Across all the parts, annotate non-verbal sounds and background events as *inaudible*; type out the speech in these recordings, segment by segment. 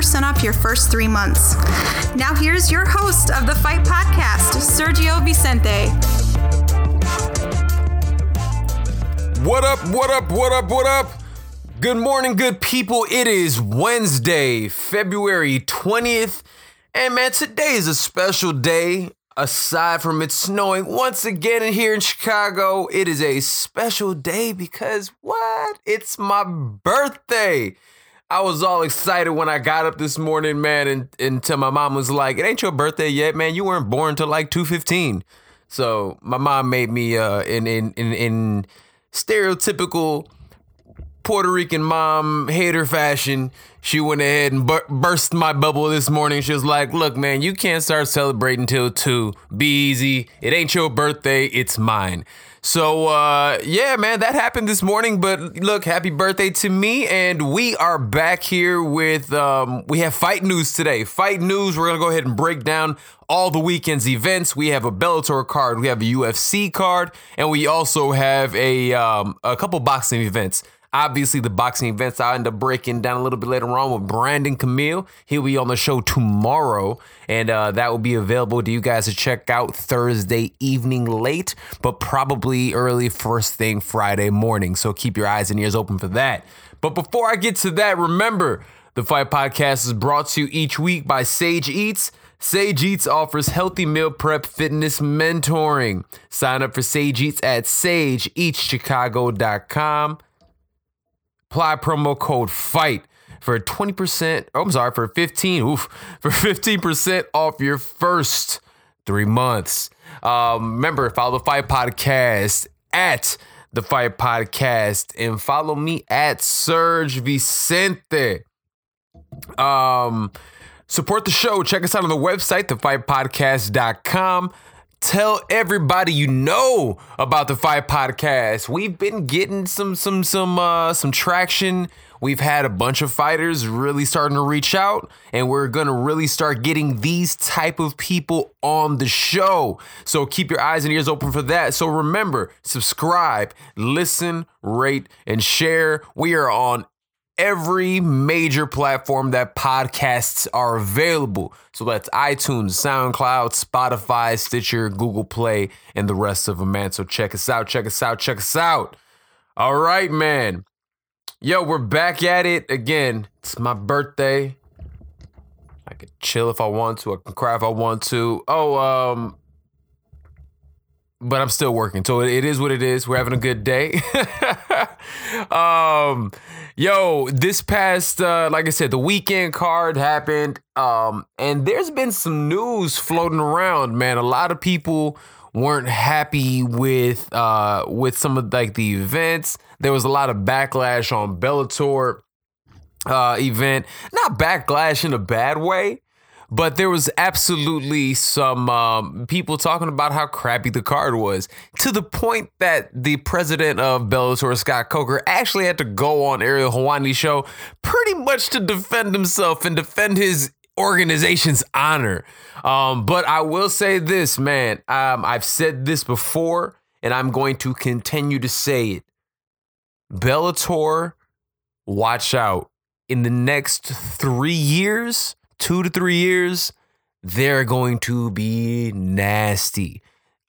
off your first three months. Now, here's your host of the Fight Podcast, Sergio Vicente. What up, what up, what up, what up? Good morning, good people. It is Wednesday, February 20th. And man, today is a special day. Aside from it snowing once again in here in Chicago, it is a special day because what? It's my birthday. I was all excited when I got up this morning, man, and until my mom was like, "It ain't your birthday yet, man. You weren't born till like 2:15." So my mom made me uh in in in, in stereotypical Puerto Rican mom hater fashion, she went ahead and bur- burst my bubble this morning. She was like, "Look, man, you can't start celebrating till two. Be easy. It ain't your birthday. It's mine." So, uh, yeah, man, that happened this morning. But look, happy birthday to me, and we are back here with um, we have fight news today. Fight news. We're gonna go ahead and break down all the weekend's events. We have a Bellator card, we have a UFC card, and we also have a um, a couple boxing events. Obviously, the boxing events I'll end up breaking down a little bit later on with Brandon Camille. He'll be on the show tomorrow, and uh, that will be available to you guys to check out Thursday evening late, but probably early first thing Friday morning. So keep your eyes and ears open for that. But before I get to that, remember the Fight Podcast is brought to you each week by Sage Eats. Sage Eats offers healthy meal prep fitness mentoring. Sign up for Sage Eats at sageeatschicago.com. Apply promo code FIGHT for 20%. Oh, I'm sorry, for 15. Oof, *laughs* for 15% off your first three months. Um, remember, follow the Fight Podcast at the Fight Podcast and follow me at Serge Vicente. Um, support the show. Check us out on the website, thefightpodcast.com. Tell everybody you know about the Fight Podcast. We've been getting some some some uh some traction. We've had a bunch of fighters really starting to reach out and we're to really start getting these type of people on the show. So keep your eyes and ears open for that. So remember, subscribe, listen, rate and share. We are on every major platform that podcasts are available. So that's iTunes, SoundCloud, Spotify, Stitcher, Google Play, and the rest of them, man. So check us out, check us out, check us out. All right, man. Yo, we're back at it again. It's my birthday. I can chill if I want to. I can cry if I want to. Oh, um, but I'm still working. So it is what it is. We're having a good day. *laughs* um, yo, this past, uh, like I said, the weekend card happened. Um, and there's been some news floating around, man. A lot of people weren't happy with uh with some of like the events. There was a lot of backlash on Bellator uh event. Not backlash in a bad way, but there was absolutely some um, people talking about how crappy the card was to the point that the president of Bellator, Scott Coker, actually had to go on Ariel Helwani's show pretty much to defend himself and defend his organization's honor. Um, but I will say this, man. Um, I've said this before, and I'm going to continue to say it. Bellator, watch out. In the next three years, two to three years, they're going to be nasty.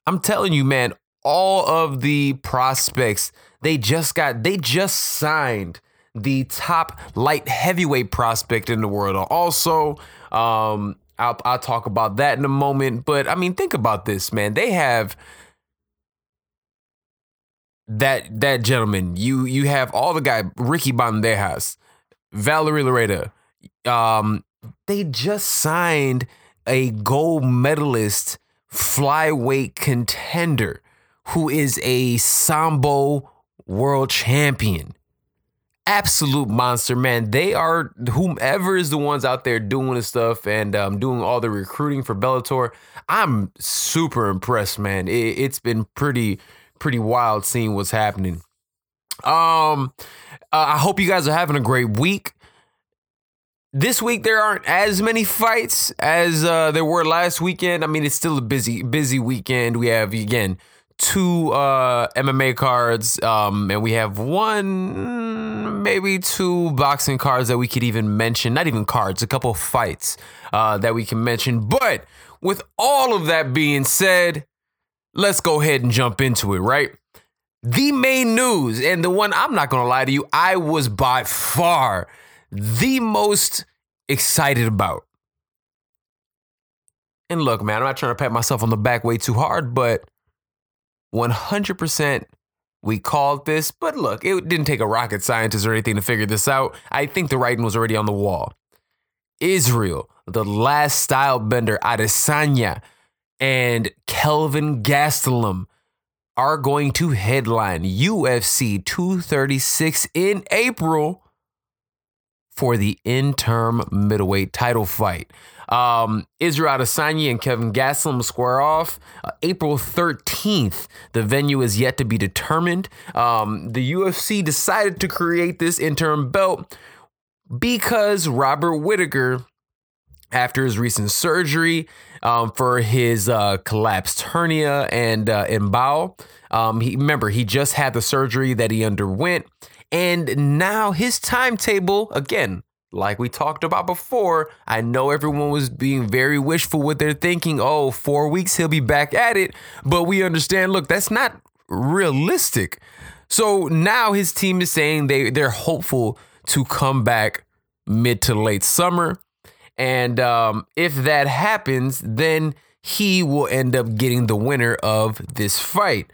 I'm telling you, man, all of the prospects, they just got, they just signed the top light heavyweight prospect in the world. Also, um, I'll, I'll talk about that in a moment. But I mean, think about this, man. They have that that gentleman. You you have all the guy Ricky Bandejas, Valerie Loureda, um, they just signed a gold medalist flyweight contender who is a Sambo world champion. Absolute monster, man. They are whomever is the ones out there doing the stuff and um, doing all the recruiting for Bellator. I'm super impressed, man. It, it's been pretty, pretty wild seeing what's happening. Um, uh, I hope you guys are having a great week. This week there aren't as many fights as uh, there were last weekend. I mean, it's still a busy, busy weekend. We have again two uh, MMA cards, um, and we have one, maybe two boxing cards that we could even mention. Not even cards, a couple fights uh, that we can mention. But with all of that being said, let's go ahead and jump into it, right? The main news, and the one I'm not gonna lie to you, I was by far the most excited about. And look, man, I'm not trying to pat myself on the back way too hard, but 100% we called this. But look, it didn't take a rocket scientist or anything to figure this out. I think the writing was already on the wall. Israel, the last style bender, Adesanya, and Kelvin Gastelum are going to headline UFC 236 in April for the interim middleweight title fight. Um, Israel Adesanya and Kevin Gastelum square off uh, April 13th. The venue is yet to be determined. Um, the UFC decided to create this interim belt because Robert Whitaker, after his recent surgery um, for his uh, collapsed hernia and uh, bowel, um, he remember he just had the surgery that he underwent, and now his timetable again like we talked about before, I know everyone was being very wishful with their thinking, oh, four weeks he'll be back at it. But we understand, look, that's not realistic. So now his team is saying they, they're hopeful to come back mid to late summer. And um, if that happens, then he will end up getting the winner of this fight.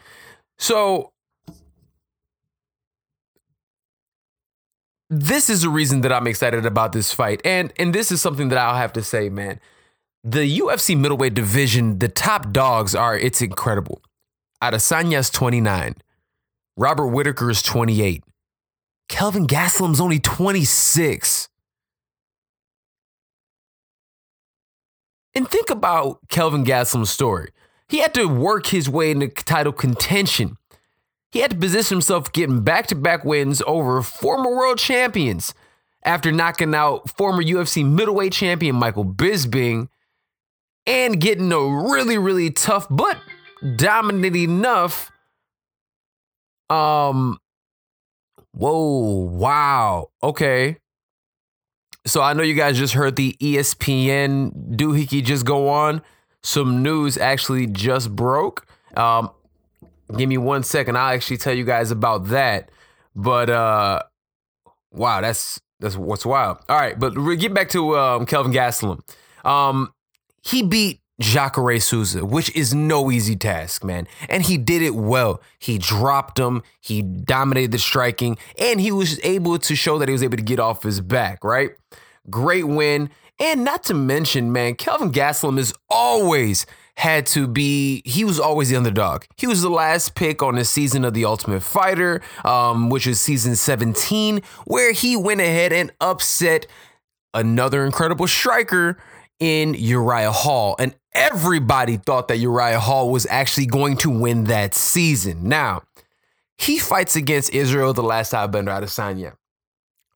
So this is the reason that I'm excited about this fight. And and this is something that I'll have to say, man. The UFC middleweight division, the top dogs are it's incredible. Adesanya's 29. Robert Whitaker is 28. Kelvin Gastelum's only 26. And think about Kelvin Gastelum's story. He had to work his way into title contention he had to position himself getting back to back wins over former world champions after knocking out former UFC middleweight champion Michael Bisping and getting a really, really tough but dominant enough. Um, whoa, wow, okay. So I know you guys just heard the ESPN doohickey just go on. Some news actually just broke. Um, Give me one second. I'll actually tell you guys about that. But uh wow, that's that's what's wild. All right, but we get back to um, Kelvin Gastelum. Um, he beat Jacare Souza, which is no easy task, man. And he did it well. He dropped him, he dominated the striking, and he was able to show that he was able to get off his back, right? Great win. And not to mention, man, Kelvin Gastelum is always had to be he was always the underdog. He was the last pick on the season of the Ultimate Fighter, um, which is season 17, where he went ahead and upset another incredible striker in Uriah Hall. And everybody thought that Uriah Hall was actually going to win that season. Now, he fights against Israel the last style bender Adesanya.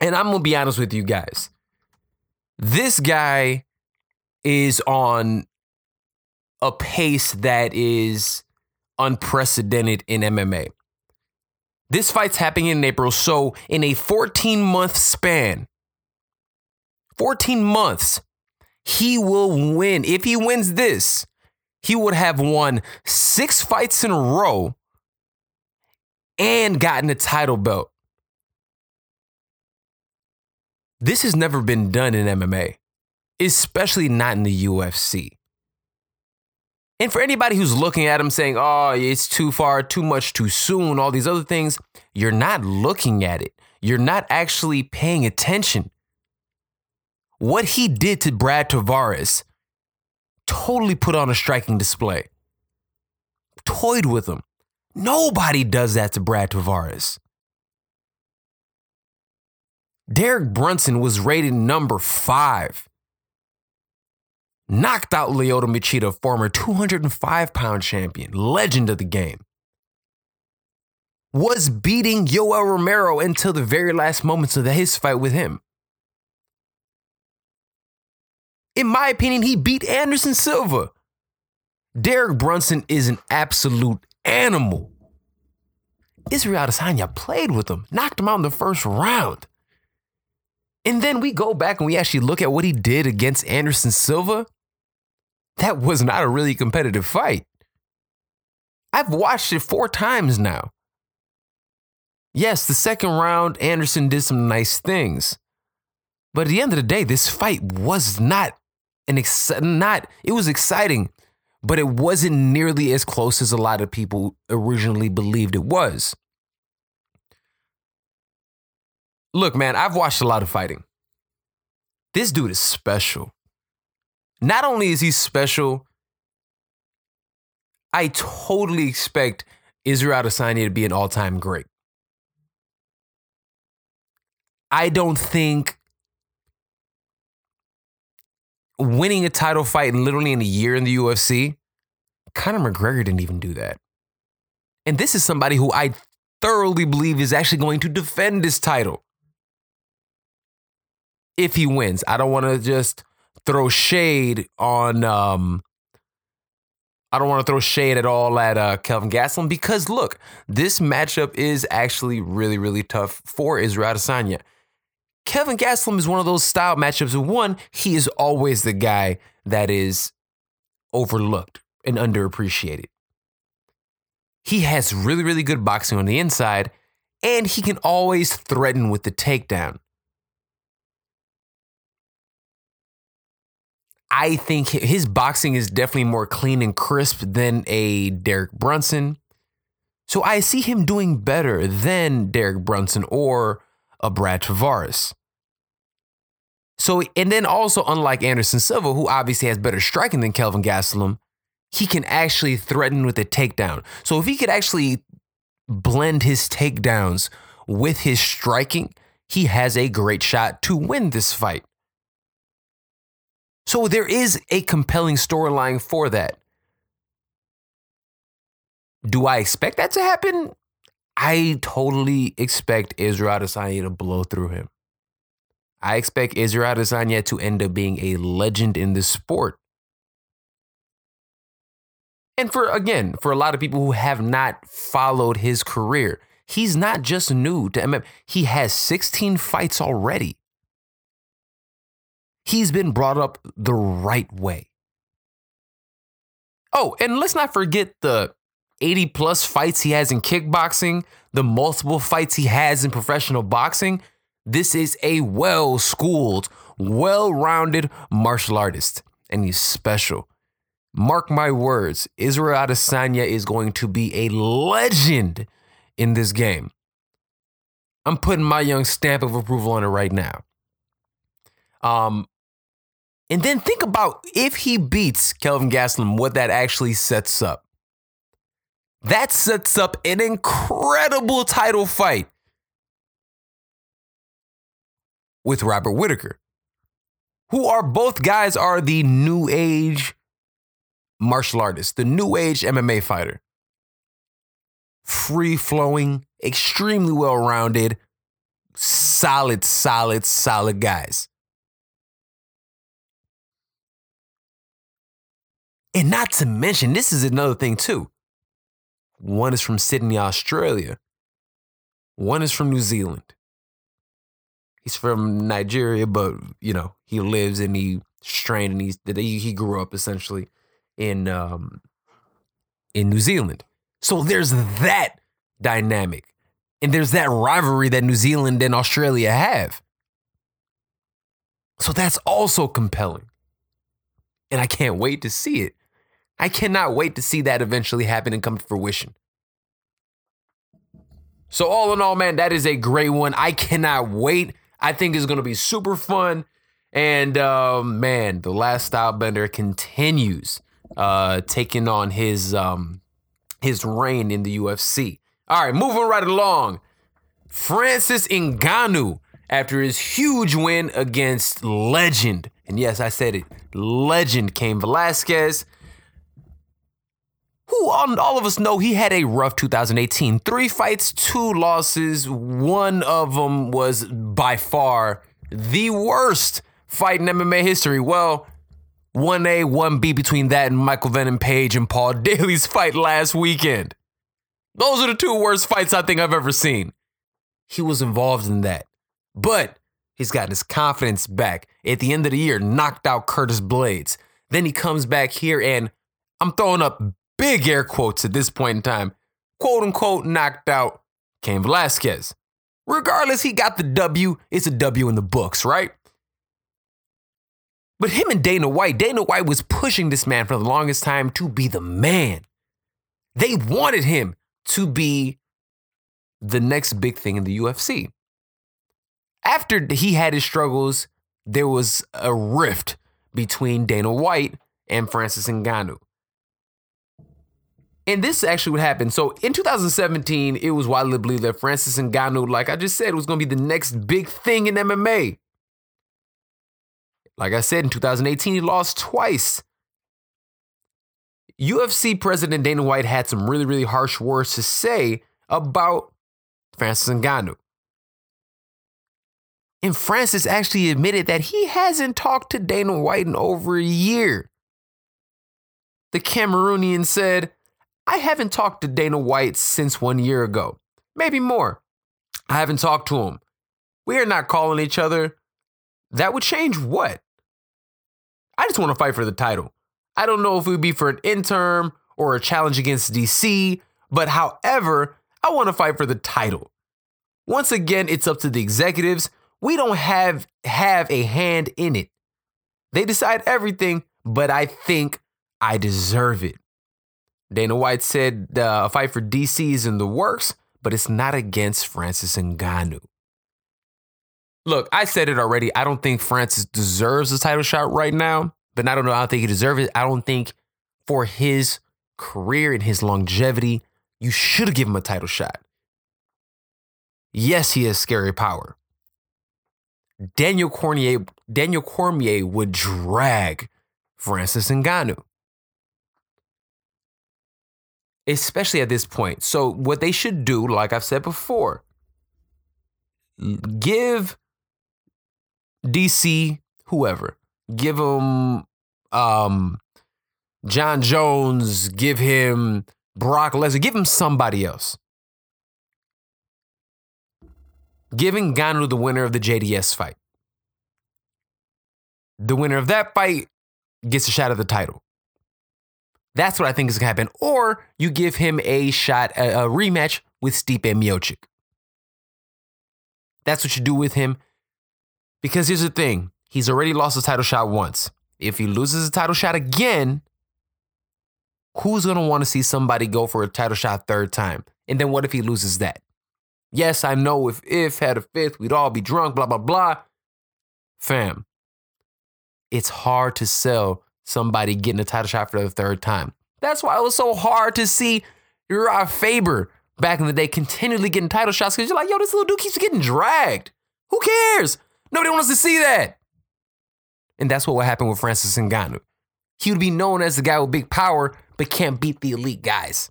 And I'm gonna be honest with you guys. This guy is on a pace that is unprecedented in MMA. This fight's happening in April, so in a 14 month span, 14 months, he will win. If he wins this, he would have won six fights in a row and gotten a title belt. This has never been done in MMA, especially not in the UFC. And for anybody who's looking at him saying, oh, it's too far, too much, too soon, all these other things, you're not looking at it. You're not actually paying attention. what he did to Brad Tavares totally put on a striking display. Toyed with him. Nobody does that to Brad Tavares. Derek Brunson was rated number five. Knocked out Lyoto Machida, former 205 pound champion, legend of the game. Was beating Yoel Romero until the very last moments of his fight with him. In my opinion, he beat Anderson Silva. Derek Brunson is an absolute animal. Israel Adesanya played with him, knocked him out in the first round. And then we go back and we actually look at what he did against Anderson Silva. That was not a really competitive fight. I've watched it four times now. Yes, the second round, Anderson did some nice things. But at the end of the day, this fight was not an ex- not it was exciting, but it wasn't nearly as close as a lot of people originally believed it was. Look, man, I've watched a lot of fighting. This dude is special. Not only is he special, I totally expect Israel Adesanya to be an all-time great. I don't think winning a title fight literally in a year in the UFC, Conor McGregor didn't even do that. And this is somebody who I thoroughly believe is actually going to defend this title if he wins. I don't want to just throw shade on um I don't want to throw shade at all at uh, Kelvin Gastelum because look, this matchup is actually really, really tough for Israel Adesanya. Kevin Gastelum is one of those style matchups. One, he is always the guy that is overlooked and underappreciated. He has really, really good boxing on the inside, and he can always threaten with the takedown. I think his boxing is definitely more clean and crisp than a Derek Brunson. So I see him doing better than Derek Brunson or a Brad Tavares. So, and then also, unlike Anderson Silva, who obviously has better striking than Kelvin Gastelum, he can actually threaten with a takedown. So, if he could actually blend his takedowns with his striking, he has a great shot to win this fight. So there is a compelling storyline for that. Do I expect that to happen? I totally expect Israel Adesanya to blow through him. I expect Israel Adesanya to end up being a legend in the sport. And for again, for a lot of people who have not followed his career, he's not just new to MMA. He has 16 fights already he's been brought up the right way. Oh, and let's not forget the 80 plus fights he has in kickboxing, the multiple fights he has in professional boxing. This is a well schooled, well rounded martial artist, and he's special. Mark my words, Israel Adesanya is going to be a legend in this game. I'm putting my young stamp of approval on it right now. Um, and then think about if he beats Kelvin Gastelum, what that actually sets up. That sets up an incredible title fight with Robert Whitaker, who are both guys are the new age martial artist, the new age MMA fighter. Free flowing, extremely well rounded, solid, solid, solid guys. And not to mention, this is another thing too. One is from Sydney, Australia. One is from New Zealand. He's from Nigeria, but you know he lives and he trained and he's he grew up essentially in um in New Zealand. So there's that dynamic, and there's that rivalry that New Zealand and Australia have. So that's also compelling, and I can't wait to see it. I cannot wait to see that eventually happen and come to fruition. So, all in all, man, that is a great one. I cannot wait. I think it's going to be super fun. And um, man, the last style bender continues uh, taking on his um, his reign in the UFC. All right, moving right along. Francis Ngannou, after his huge win against legend, and yes, I said it, legend Cain Velasquez, who all, of us know he had a rough 2018. Three fights, two losses. One of them was by far the worst fight in MMA history. Well, 1A, 1B between that and Michael Venom Page and Paul *laughs* Daley's fight last weekend. Those are the two worst fights I think I've ever seen. He was involved in that. But he's gotten his confidence back. At the end of the year, knocked out Curtis Blaydes. Then he comes back here and I'm throwing up big air quotes at this point in time, quote unquote, knocked out Cain Velasquez. Regardless, he got the W. It's a W in the books, right? But him and Dana White, Dana White was pushing this man for the longest time to be the man. They wanted him to be the next big thing in the UFC. After he had his struggles, there was a rift between Dana White and Francis Ngannou. And this is actually what happened. So in 2017, it was widely believed that Francis Ngannou, like I just said, was going to be the next big thing in MMA. Like I said, in 2018, he lost twice. UFC President Dana White had some really, really harsh words to say about Francis Ngannou. And Francis actually admitted that he hasn't talked to Dana White in over a year. The Cameroonian said, I haven't talked to Dana White since one year ago, maybe more. I haven't talked to him. We are not calling each other. That would change what? I just want to fight for the title. I don't know if it would be for an interim or a challenge against DC, but however, I want to fight for the title. Once again, it's up to the executives. We don't have have a hand in it. They decide everything, but I think I deserve it. Dana White said uh, a fight for DC is in the works, but it's not against Francis Ngannou. Look, I said it already. I don't think Francis deserves a title shot right now, but I don't know. I don't think he deserves it. I don't think for his career and his longevity, you should given him a title shot. Yes, he has scary power. Daniel Cormier, Daniel Cormier would drag Francis Ngannou especially at this point. So, what they should do, like I've said before, give DC whoever, give him um, Jon Jones, give him Brock Lesnar, give him somebody else. Giving Ngannou the winner of the JDS fight. The winner of that fight gets a shot at the title. That's what I think is going to happen. Or you give him a shot, a, a rematch with Stipe Miocic. That's what you do with him. Because here's the thing he's already lost a title shot once. If he loses a title shot again, who's going to want to see somebody go for a title shot third time? And then what if he loses that? Yes, I know if if had a fifth, we'd all be drunk, blah, blah, blah. Fam, it's hard to sell somebody getting a title shot for the third time. That's why it was so hard to see Urijah Faber back in the day continually getting title shots because you're like, yo, this little dude keeps getting dragged. Who cares? Nobody wants to see that. And that's what would happen with Francis Ngannou. He would be known as the guy with big power, but can't beat the elite guys.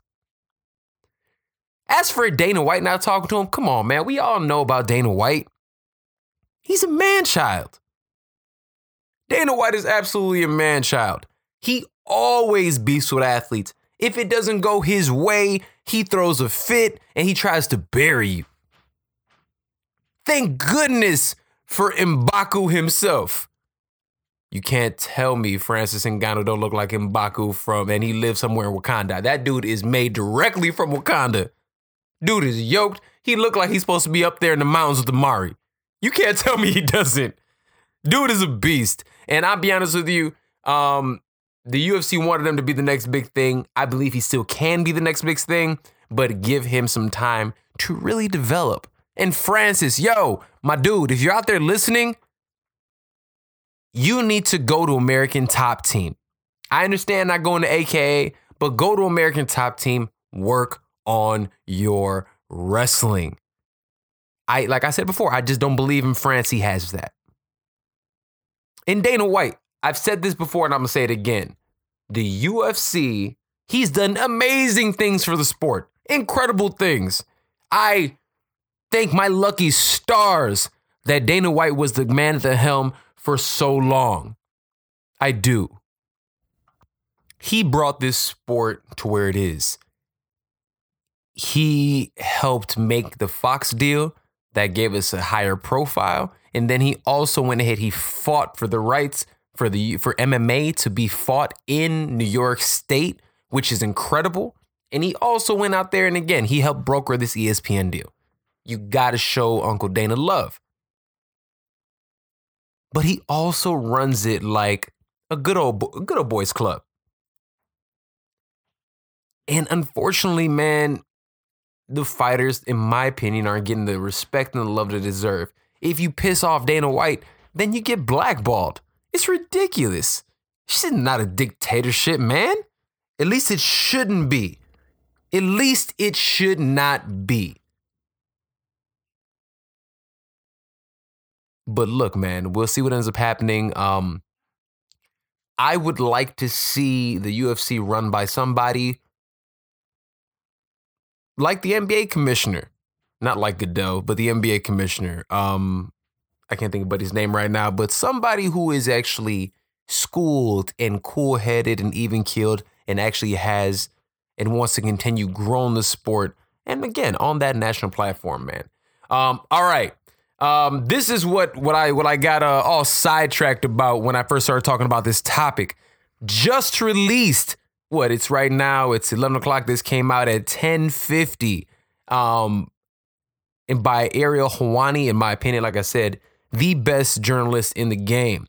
As for Dana White not talking to him, come on, man. We all know about Dana White. He's a man child. Dana White is absolutely a man child. He always beefs with athletes. If it doesn't go his way, he throws a fit and he tries to bury you. Thank goodness for Mbaku himself. You can't tell me Francis Ngannou don't look like Mbaku from, and he lives somewhere in Wakanda. That dude is made directly from Wakanda. Dude is yoked. He looked like he's supposed to be up there in the mountains with the Mari. You can't tell me he doesn't. Dude is a beast. And I'll be honest with you, um, the UFC wanted him to be the next big thing. I believe he still can be the next big thing, but give him some time to really develop. And Francis, yo, my dude, if you're out there listening, you need to go to American Top Team. I understand not going to AKA, but go to American Top Team, work on your wrestling. I like I said before, I just don't believe in France he has that. In Dana White, I've said this before and I'm gonna say it again. The UFC, he's done amazing things for the sport, incredible things. I thank my lucky stars that Dana White was the man at the helm for so long. I do. He brought this sport to where it is. He helped make the Fox deal that gave us a higher profile. And then he also went ahead, he fought for the rights for the for MMA to be fought in New York State, which is incredible. And he also went out there and again, he helped broker this ESPN deal. You got to show Uncle Dana love. But he also runs it like a good old good old boys club. And unfortunately, man, the fighters, in my opinion, aren't getting the respect and the love they deserve. If you piss off Dana White, then you get blackballed. It's ridiculous. Is not a dictatorship, man. At least it shouldn't be. At least it should not be. But look, man, we'll see what ends up happening. Um, I would like to see the UFC run by somebody like the NBA commissioner, not like Goodell, but the NBA commissioner. Um, I can't think about his name right now, but somebody who is actually schooled and cool headed and even keeled and actually has and wants to continue growing the sport. And again, on that national platform, man. Um, all right. Um, this is what what I what I got uh, all sidetracked about when I first started talking about this topic. Just released what it's right now. It's eleven o'clock. This came out at ten fifty. Um, and by Ariel Helwani, in my opinion, like I said, the best journalist in the game.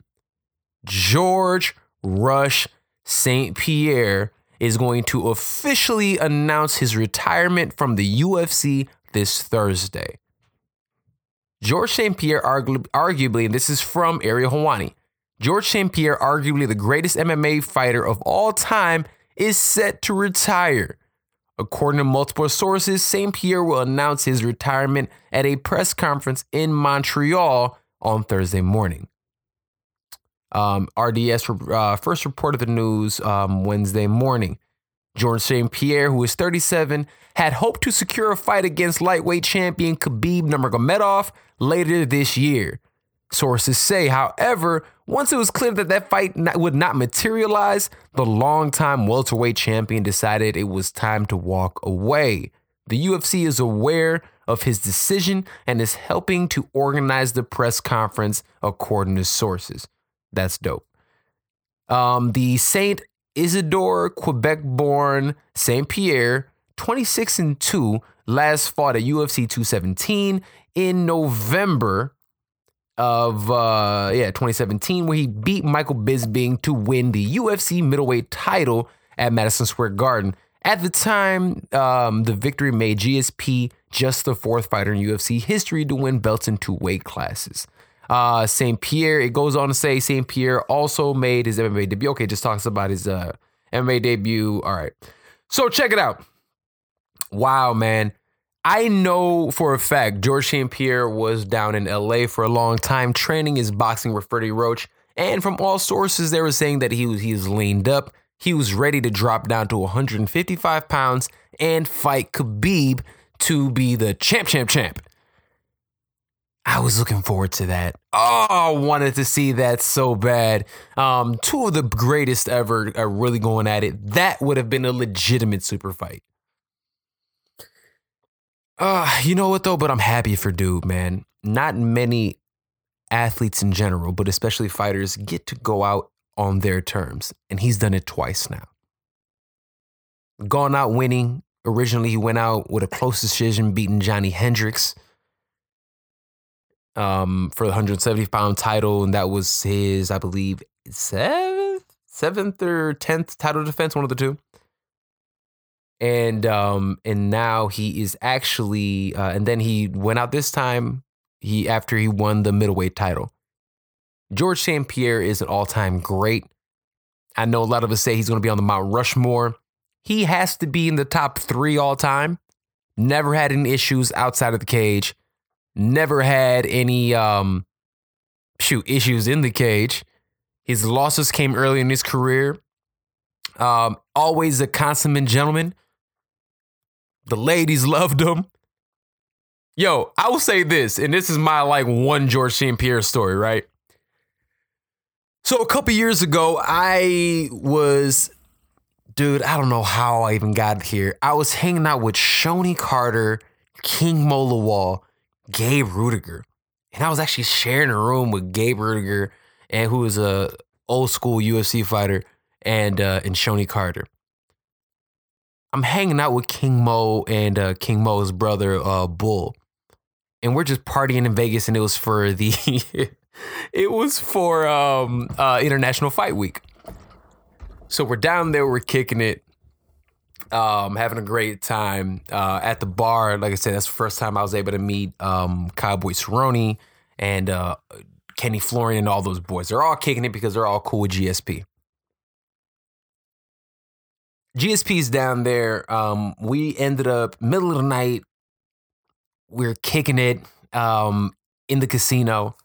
George Rush St. Pierre is going to officially announce his retirement from the UFC this Thursday. George St. Pierre, arguably, and this is from Ariel Helwani, George St. Pierre, arguably the greatest MMA fighter of all time, is set to retire. According to multiple sources, St. Pierre will announce his retirement at a press conference in Montreal on Thursday morning. Um, RDS uh, first reported the news um, Wednesday morning. George St. Pierre, who is 37, had hoped to secure a fight against lightweight champion Khabib Nurmagomedov later this year. Sources say, however, once it was clear that that fight would not materialize, the longtime welterweight champion decided it was time to walk away. The UFC is aware of his decision and is helping to organize the press conference, according to sources. That's dope. Um, the Saint Isidore, Quebec born Saint Pierre, 26 and 2, last fought at UFC 217 in November of uh yeah 2017 where he beat Michael Bisping to win the UFC middleweight title at Madison Square Garden. At the time, um, the victory made GSP just the fourth fighter in UFC history to win belts in two weight classes. Uh, St. Pierre, it goes on to say St. Pierre also made his MMA debut. Okay, just talks about his uh, MMA debut. All right. So check it out. Wow, man. I know for a fact George St. Pierre was down in LA for a long time training his boxing with Freddie Roach. And from all sources, they were saying that he was he was leaned up. He was ready to drop down to 155 pounds and fight Khabib to be the champ, champ, champ. I was looking forward to that. Oh, I wanted to see that so bad. Um, two of the greatest ever are really going at it. That would have been a legitimate super fight. Uh, you know what though? But I'm happy for dude, man. Not many athletes in general, but especially fighters, get to go out on their terms. And he's done it twice now. Gone out winning. Originally, he went out with a close decision, beating Johnny Hendricks um, for the 170 pound title. And that was his, I believe, seventh, seventh or 10th title defense, one of the two and um and now he is actually uh, and then he went out this time he after he won the middleweight title George St. Pierre is an all time great. I know a lot of us say he's going to be on the Mount Rushmore. He has to be in the top three all time. Never had any issues outside of the cage. Never had any um shoot issues in the cage. His losses came early in his career. Um, always a consummate gentleman. The ladies loved him. Yo, I will say this, and this is my like one George St. Pierre story, right? So a couple years ago, I was, dude, I don't know how I even got here. I was hanging out with Shonie Carter, King Mo Lawal, Gabe Ruediger, and I was actually sharing a room with Gabe Ruediger, and who is a old school UFC fighter, and uh, and Shonie Carter. I'm hanging out with King Mo and uh, King Mo's brother uh, Bull, and we're just partying in Vegas, and it was for the *laughs* it was for um, uh, International Fight Week. So we're down there, we're kicking it, um, having a great time uh, at the bar. Like I said, that's the first time I was able to meet um, Cowboy Cerrone and uh, Kenny Florian and all those boys. They're all kicking it because they're all cool with GSP. GSP's down there. Um, we ended up middle of the night. We're kicking it um, in the casino.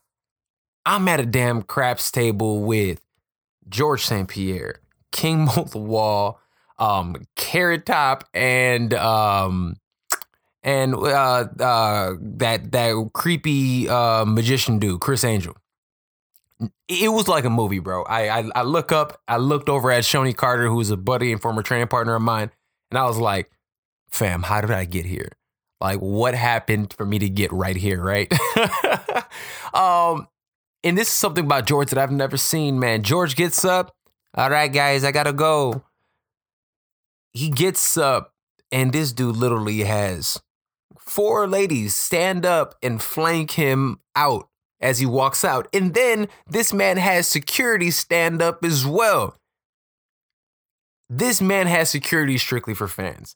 I'm at a damn craps table with George St. Pierre, King *laughs* Mo Lawal, um, Carrot Top, and um, and uh, uh, that that creepy uh, magician dude, Criss Angel. It was like a movie, bro. I, I I look up, I looked over at Shonie Carter, who's a buddy and former training partner of mine, and I was like, "Fam, how did I get here? Like, what happened for me to get right here, right?" *laughs* um, and this is something about George that I've never seen, man. George gets up. All right, guys, I gotta go. He gets up, and this dude literally has four ladies stand up and flank him out as he walks out. And then this man has security stand up as well. This man has security strictly for fans.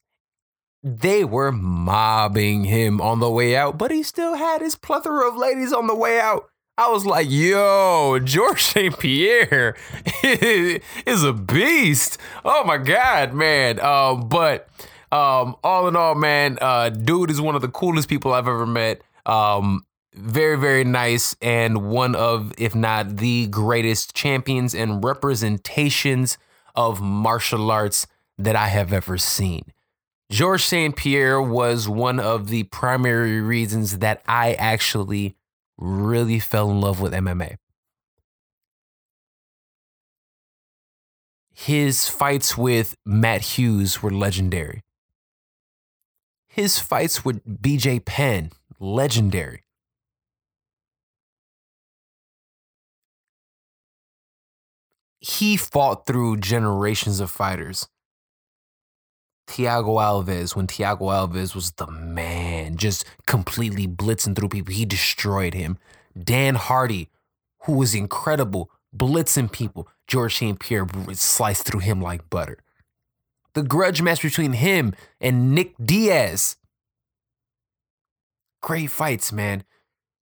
They were mobbing him on the way out, but he still had his plethora of ladies on the way out. I was like, yo, George *laughs* St. Pierre *laughs* is a beast. Oh my God, man. Um, but um, all in all, man, uh, dude is one of the coolest people I've ever met. Um, very, very nice, and one of, if not the greatest champions and representations of martial arts that I have ever seen. George St. Pierre was one of the primary reasons that I actually really fell in love with MMA. His fights with Matt Hughes were legendary. His fights with BJ Penn, legendary. He fought through generations of fighters. Thiago Alves, when Thiago Alves was the man, just completely blitzing through people, he destroyed him. Dan Hardy, who was incredible, blitzing people. George St. Pierre sliced through him like butter. The grudge match between him and Nick Diaz. Great fights, man.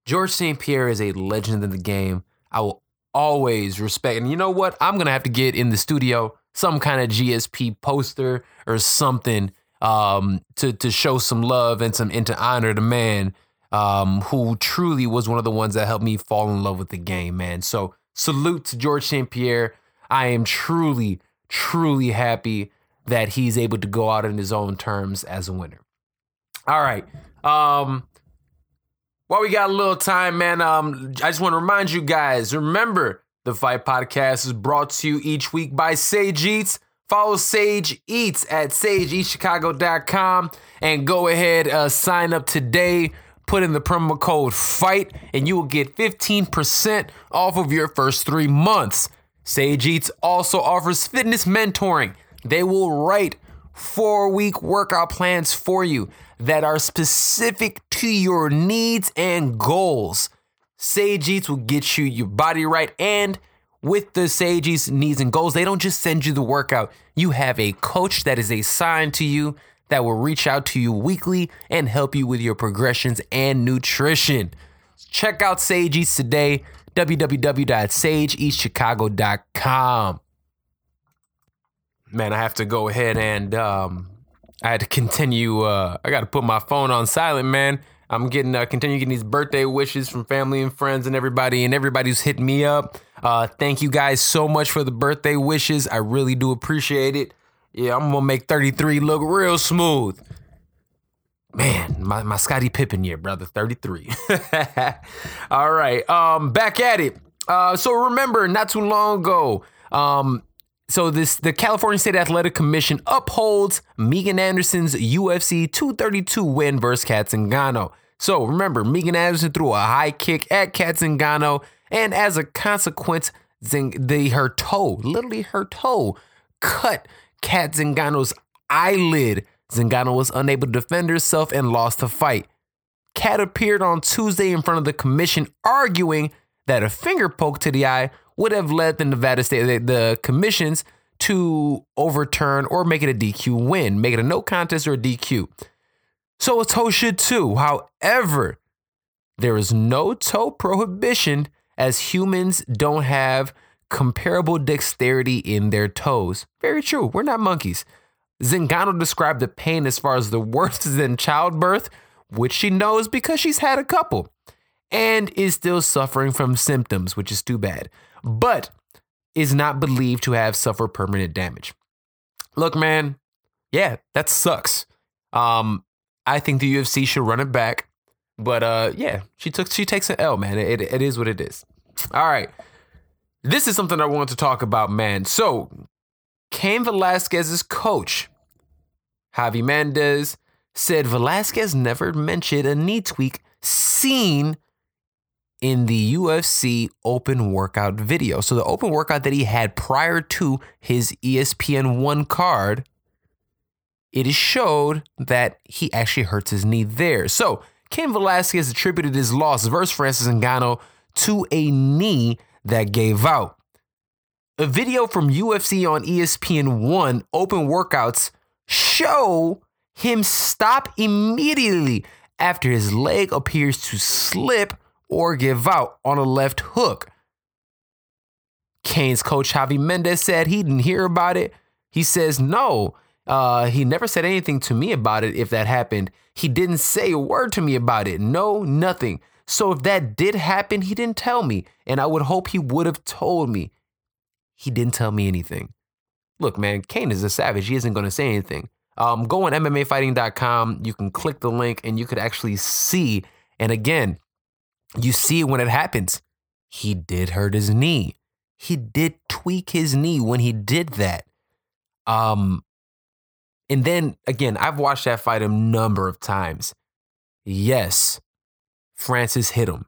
George St. Pierre is a legend in the game. I will always respect. And you know what? I'm to have to get in the studio some kind of GSP poster or something um, to to show some love and some and to honor the man um, who truly was one of the ones that helped me fall in love with the game, man. So salute to George St. Pierre. I am truly, truly happy that he's able to go out in his own terms as a winner. All right. Um, while we got a little time, man, um, I just want to remind you guys, remember the Fight Podcast is brought to you each week by Sage Eats. Follow Sage Eats at sageeatschicago.com and go ahead uh, sign up today. Put in the promo code FIGHT and you will get 15% off of your first three months. Sage Eats also offers fitness mentoring. They will write four week workout plans for you that are specific to your needs and goals. Sage Eats will get you your body right. And with the Sage Eats needs and goals, they don't just send you the workout. You have a coach that is assigned to you that will reach out to you weekly and help you with your progressions and nutrition. Check out Sage Eats today. www.sageeatschicago.com. Man, I have to go ahead and um, I had to continue. Uh, I got to put my phone on silent, man. I'm getting uh, continue getting these birthday wishes from family and friends and everybody, and everybody who's hitting me up. Uh, thank you guys so much for the birthday wishes. I really do appreciate it. Yeah, I'm gonna make 33 look real smooth. Man, my, my Scottie Pippen year, brother, 33. *laughs* All right, um, back at it. Uh, so remember, not too long ago, um, so this the California State Athletic Commission upholds Megan Anderson's UFC 232 win versus Cat Zingano. So remember, Megan Anderson threw a high kick at Cat Zingano, and as a consequence, Zing, the her toe, literally her toe, cut Cat Zingano's eyelid. Zingano was unable to defend herself and lost the fight. Cat appeared on Tuesday in front of the commission arguing that a finger poke to the eye would have led the Nevada State the, the commissions to overturn or make it a DQ win, make it a no contest or a DQ. So a toe should too. However, there is no toe prohibition as humans don't have comparable dexterity in their toes. Very true. We're not monkeys. Zingano described the pain as far as the worst *laughs* than childbirth, which she knows because she's had a couple, and is still suffering from symptoms, which is too bad, but is not believed to have suffered permanent damage. Look, man, yeah, that sucks. Um, I think the UFC should run it back, but uh, yeah, she took she takes an L, man. It, it, is what it is. All right, this is something I want to talk about, man. So Cain Velasquez's coach, Javi Mendez, said Velasquez never mentioned a knee tweak seen in the UFC open workout video. So the open workout that he had prior to his ESPN 1 card, it is showed that he actually hurts his knee there. So Cain Velasquez attributed his loss versus Francis Ngannou to a knee that gave out. A video from UFC on ESPN 1 open workouts show him stop immediately after his leg appears to slip or give out on a left hook. Cain's coach Javi Mendez said he didn't hear about it. He says no. Uh, he never said anything to me about it if that happened. He didn't say a word to me about it. No, nothing. So if that did happen, he didn't tell me. And I would hope he would have told me. He didn't tell me anything. Look, man, Cain is a savage. He isn't going to say anything. Um, go on MMAfighting.com. You can click the link and you could actually see. And again, you see it when it happens. He did hurt his knee. He did tweak his knee when he did that. Um, and then again, I've watched that fight a number of times. Yes, Francis hit him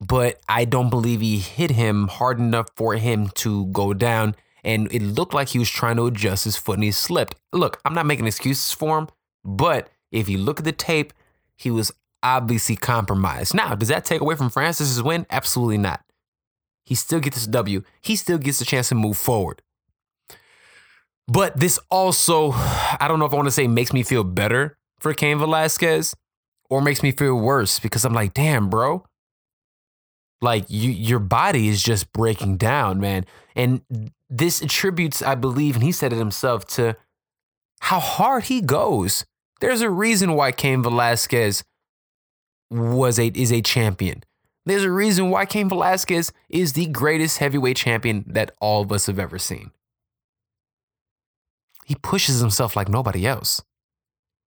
but I don't believe he hit him hard enough for him to go down. And it looked like he was trying to adjust his foot and he slipped. Look, I'm not making excuses for him, but if you look at the tape, he was obviously compromised. Now, does that take away from Francis's win? Absolutely not. He still gets this W. He still gets a chance to move forward. But this also, I don't know if I want to say makes me feel better for Cain Velasquez or makes me feel worse because I'm like, damn, bro, like you, your body is just breaking down, man. And this attributes, I believe, and he said it himself, to how hard he goes. There's a reason why Cain Velasquez was a is a champion. There's a reason why Cain Velasquez is the greatest heavyweight champion that all of us have ever seen. He pushes himself like nobody else.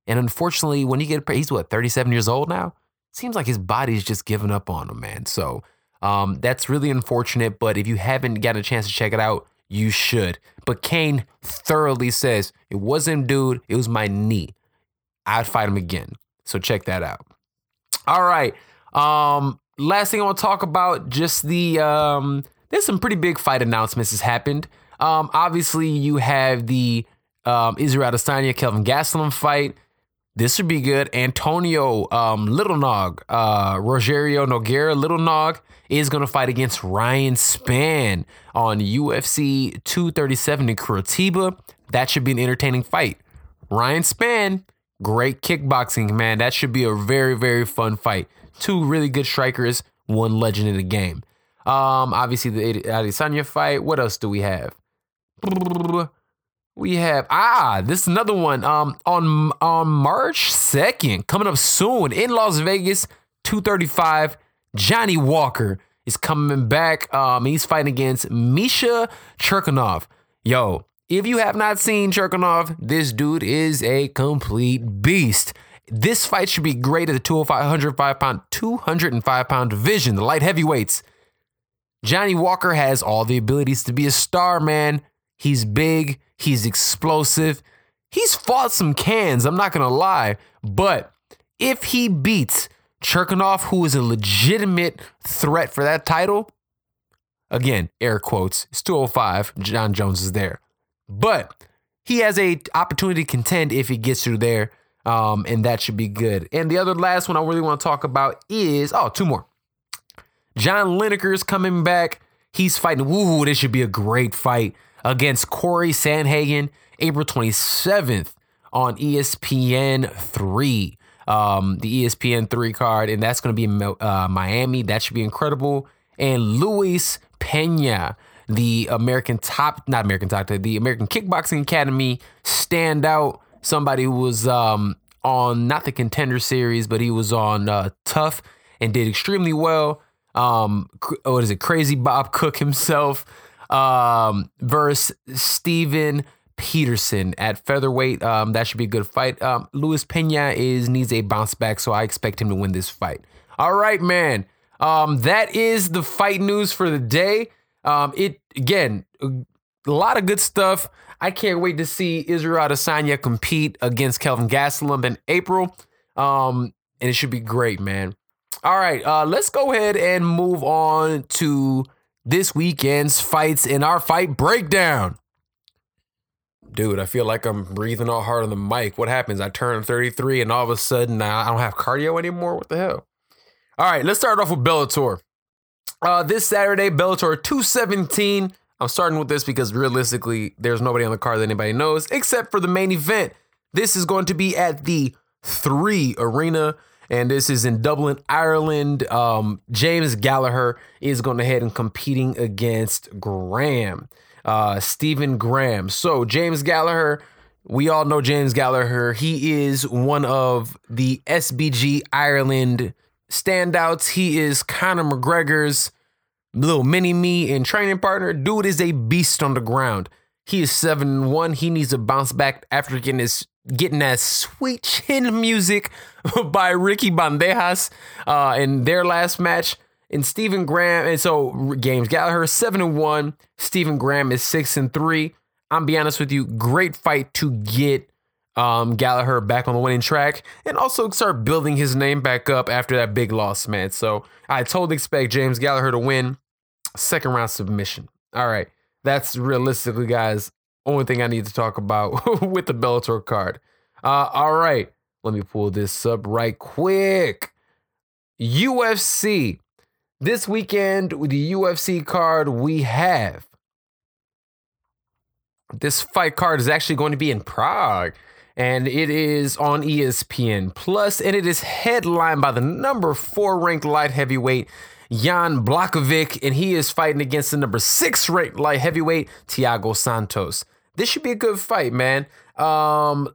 And unfortunately, when he get he's what 37 years old now. Seems like his body's just giving up on him, man. So um, that's really unfortunate, but if you haven't gotten a chance to check it out, you should. But Cain thoroughly says, it wasn't dude, it was my knee. I'd fight him again. So check that out. All right. Um, last thing I want to talk about, just the um, there's some pretty big fight announcements has happened. Um, obviously you have the um Israel Adesanya Kelvin Gastelum fight. This would be good. Antonio um, Little Nog, uh, Rogerio Nogueira Little Nog is going to fight against Ryan Spann on UFC 237 in Curitiba. That should be an entertaining fight. Ryan Spann, Great kickboxing, man. That should be a very, very fun fight. Two really good strikers, one legend in the game. Um, obviously the Adesanya fight. What else do we have? We have ah, this is another one. Um, on on March second, coming up soon in Las Vegas, two thirty five. Johnny Walker is coming back. Um, he's fighting against Misha Cirkunov. Yo, if you have not seen Cirkunov, this dude is a complete beast. This fight should be great at the 205 pound, 205 pound division, the light heavyweights. Johnny Walker has all the abilities to be a star, man. He's big, he's explosive. He's fought some cans, I'm not gonna lie. But if he beats Cirkunov, who is a legitimate threat for that title, again, air quotes, it's 205, Jon Jones is there. But he has a opportunity to contend if he gets through there. Um, and that should be good. And the other last one I really want to talk about is oh, two more. John Lineker is coming back. He's fighting. Ooh, this should be a great fight against Corey Sandhagen, April 27th on ESPN 3. Um, the ESPN 3 card, and that's going to be uh, Miami. That should be incredible. And Luis Pena, the American top, not American top, the American Kickboxing Academy standout, somebody who was um, on not the contender series, but he was on uh, TUF and did extremely well. Um, what is it? Crazy Bob Cook himself um, versus Steven Peterson at featherweight. Um, that should be a good fight. Um, Luis Pena is needs a bounce back, so I expect him to win this fight. All right, man. Um, that is the fight news for the day. Um, it again, a lot of good stuff. I can't wait to see Israel Adesanya compete against Kelvin Gastelum in April. Um, and it should be great, man. All right, uh, let's go ahead and move on to this weekend's fights in our fight breakdown. Dude, I feel like I'm breathing all hard on the mic. What happens? I turn 33 and all of a sudden I don't have cardio anymore. What the hell? All right, let's start off with Bellator. Uh, this Saturday, Bellator 217. I'm starting with this because realistically, there's nobody on the card that anybody knows except for the main event. This is going to be at the three arena, and this is in Dublin, Ireland. Um, James Gallagher is going ahead and competing against Graham, uh, Stephen Graham. So James Gallagher, we all know James Gallagher. He is one of the SBG Ireland standouts. He is Conor McGregor's little mini me and training partner. Dude is a beast on the ground. He is seven one. He needs to bounce back after getting his getting that sweet chin music *laughs* by Ricky Bandejas uh, in their last match. And Stephen Graham, and so James Gallagher seven and one. Stephen Graham is six and three. I'm be honest with you, great fight to get um, Gallagher back on the winning track and also start building his name back up after that big loss, man. So I totally expect James Gallagher to win. Second round submission. All right. That's realistically, guys, only thing I need to talk about *laughs* with the Bellator card. Uh, all right. Let me pull this up right quick. UFC. This weekend, with the UFC card, we have this fight card is actually going to be in Prague and it is on ESPN Plus, and it is headlined by the number four ranked light heavyweight Jan Blachowicz, and he is fighting against the number six ranked light heavyweight Thiago Santos. This should be a good fight, man. Um,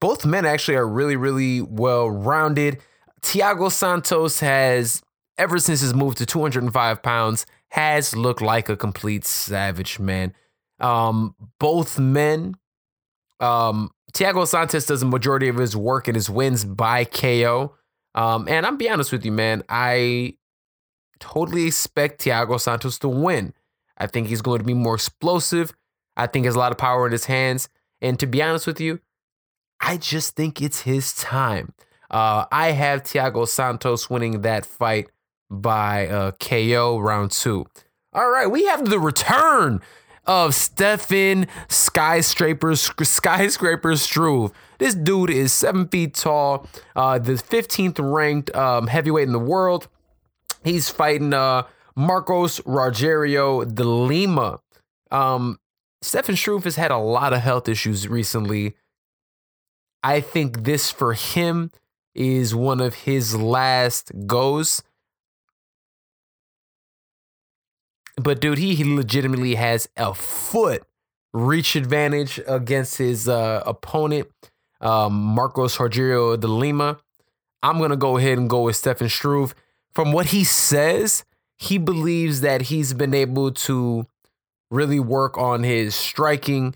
both men actually are really, really well rounded. Thiago Santos has, ever since his move to 205 pounds, has looked like a complete savage, man. Um, both men, um, Thiago Santos does a majority of his work and his wins by KO. Um, and I'm be honest with you, man. I totally expect Thiago Santos to win. I think he's going to be more explosive. I think has a lot of power in his hands. And to be honest with you, I just think it's his time. Uh, I have Thiago Santos winning that fight by uh, KO round two. All right, we have the return of Stefan Skyscraper Skyscraper Struve. This dude is seven feet tall, uh, the 15th ranked um, heavyweight in the world. He's fighting uh, Marcos Rogerio de Lima. Um, Stefan Struve has had a lot of health issues recently. I think this for him is one of his last goes. But dude, he, he legitimately has a foot reach advantage against his uh, opponent, um, Marcos Rogerio de Lima. I'm gonna go ahead and go with Stefan Struve. From what he says, he believes that he's been able to really work on his striking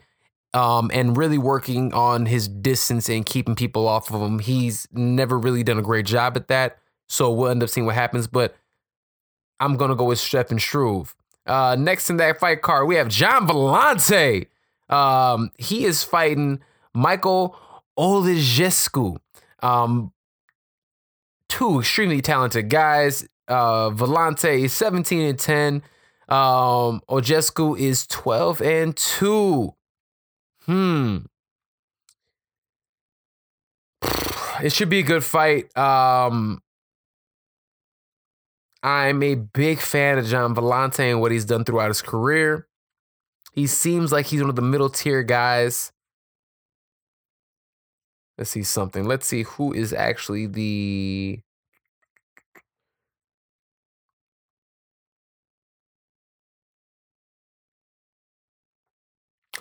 um, and really working on his distance and keeping people off of him. He's never really done a great job at that. So we'll end up seeing what happens. But I'm going to go with Stefan Struve. Uh, next in that fight card, we have Gian Villante. Um, he is fighting Michael Oleksiejczuk. Um, two extremely talented guys. Uh, Villante is 17 and 10. Um, Oleksiejczuk is 12 and 2. Hmm. It should be a good fight. Um, I'm a big fan of Gian Villante and what he's done throughout his career. He seems like he's one of the middle tier guys. Let's see something. Let's see who is actually the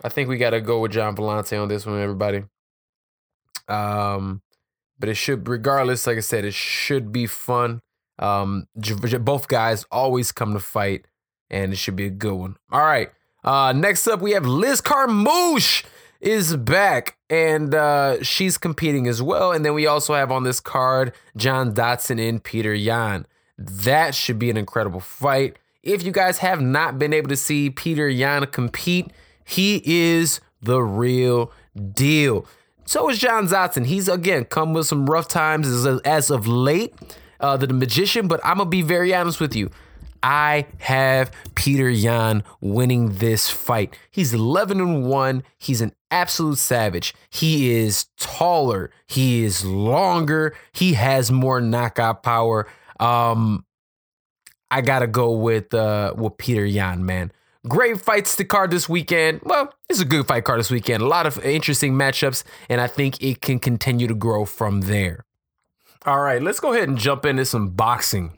I think we got to go with Gian Villante on this one, everybody. Um, but it should, regardless, like I said, it should be fun. Um, both guys always come to fight, and it should be a good one. All right. Uh, next up, we have Liz Carmouche is back, and uh, she's competing as well. And then we also have on this card John Dodson and Peter Yan. That should be an incredible fight. If you guys have not been able to see Peter Yan compete, he is the real deal. So is John Dodson. He's again come with some rough times as, as of late. Uh, the magician, but I'm gonna be very honest with you. I have Peter Yan winning this fight. He's 11 and 1. He's an absolute savage. He is taller. He is longer. He has more knockout power. Um, I gotta go with uh with Peter Yan, man. Great fights to card this weekend. Well, it's a good fight card this weekend. A lot of interesting matchups, and I think it can continue to grow from there. All right, let's go ahead and jump into some boxing.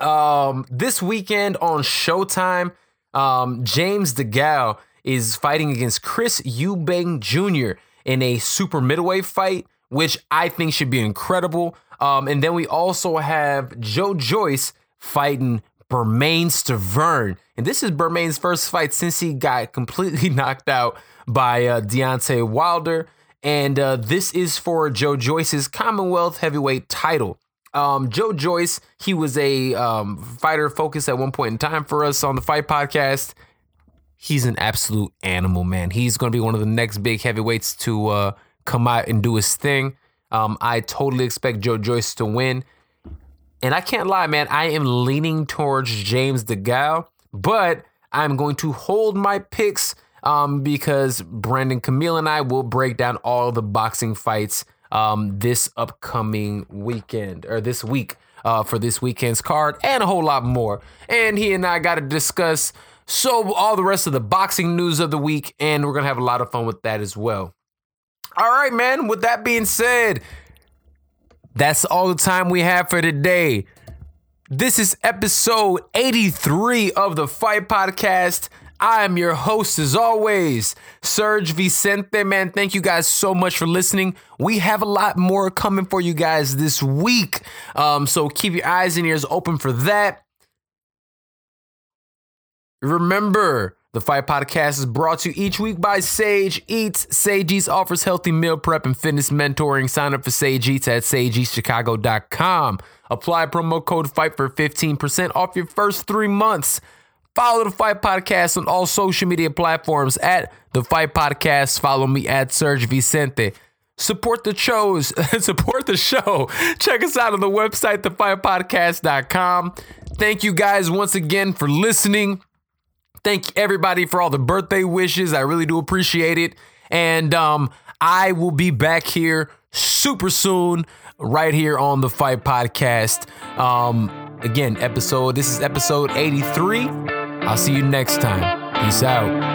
Um, this weekend on Showtime, um, James DeGale is fighting against Chris Eubank Jr. in a super middleweight fight, which I think should be incredible. Um, and then we also have Joe Joyce fighting Bermane Stiverne. And this is Bermane's first fight since he got completely *laughs* knocked out by uh, Deontay Wilder. And uh, this is for Joe Joyce's Commonwealth heavyweight title. Um, Joe Joyce, he was a um, fighter focus at one point in time for us on the Fight Podcast. He's an absolute animal, man. He's going to be one of the next big heavyweights to uh, come out and do his thing. Um, I totally expect Joe Joyce to win. And I can't lie, man, I am leaning towards James DeGale, but I'm going to hold my picks um, because Brandon Camille and I will break down all the boxing fights um, this upcoming weekend or this week uh, for this weekend's card and a whole lot more. And he and I got to discuss so all the rest of the boxing news of the week, and we're gonna have a lot of fun with that as well. All right, man. With that being said, that's all the time we have for today. This is episode 83 of the Fight Podcast. I am your host, as always, Serge Vicente. Man, thank you guys so much for listening. We have a lot more coming for you guys this week. Um, so keep your eyes and ears open for that. Remember, the Fight Podcast is brought to you each week by Sage Eats. Sage Eats offers healthy meal prep and fitness mentoring. Sign up for Sage Eats at sageeatschicago.com. Apply promo code FIGHT for 15% off your first three months. Follow the Fight Podcast on all social media platforms at the Fight Podcast. Follow me at Serge Vicente. Support the shows, *laughs* support the show. Check us out on the website, thefightpodcast.com. Thank you guys once again for listening. Thank everybody for all the birthday wishes. I really do appreciate it. And um, I will be back here super soon, right here on the Fight Podcast. Um, again, episode, this is episode 83. I'll see you next time. Peace out.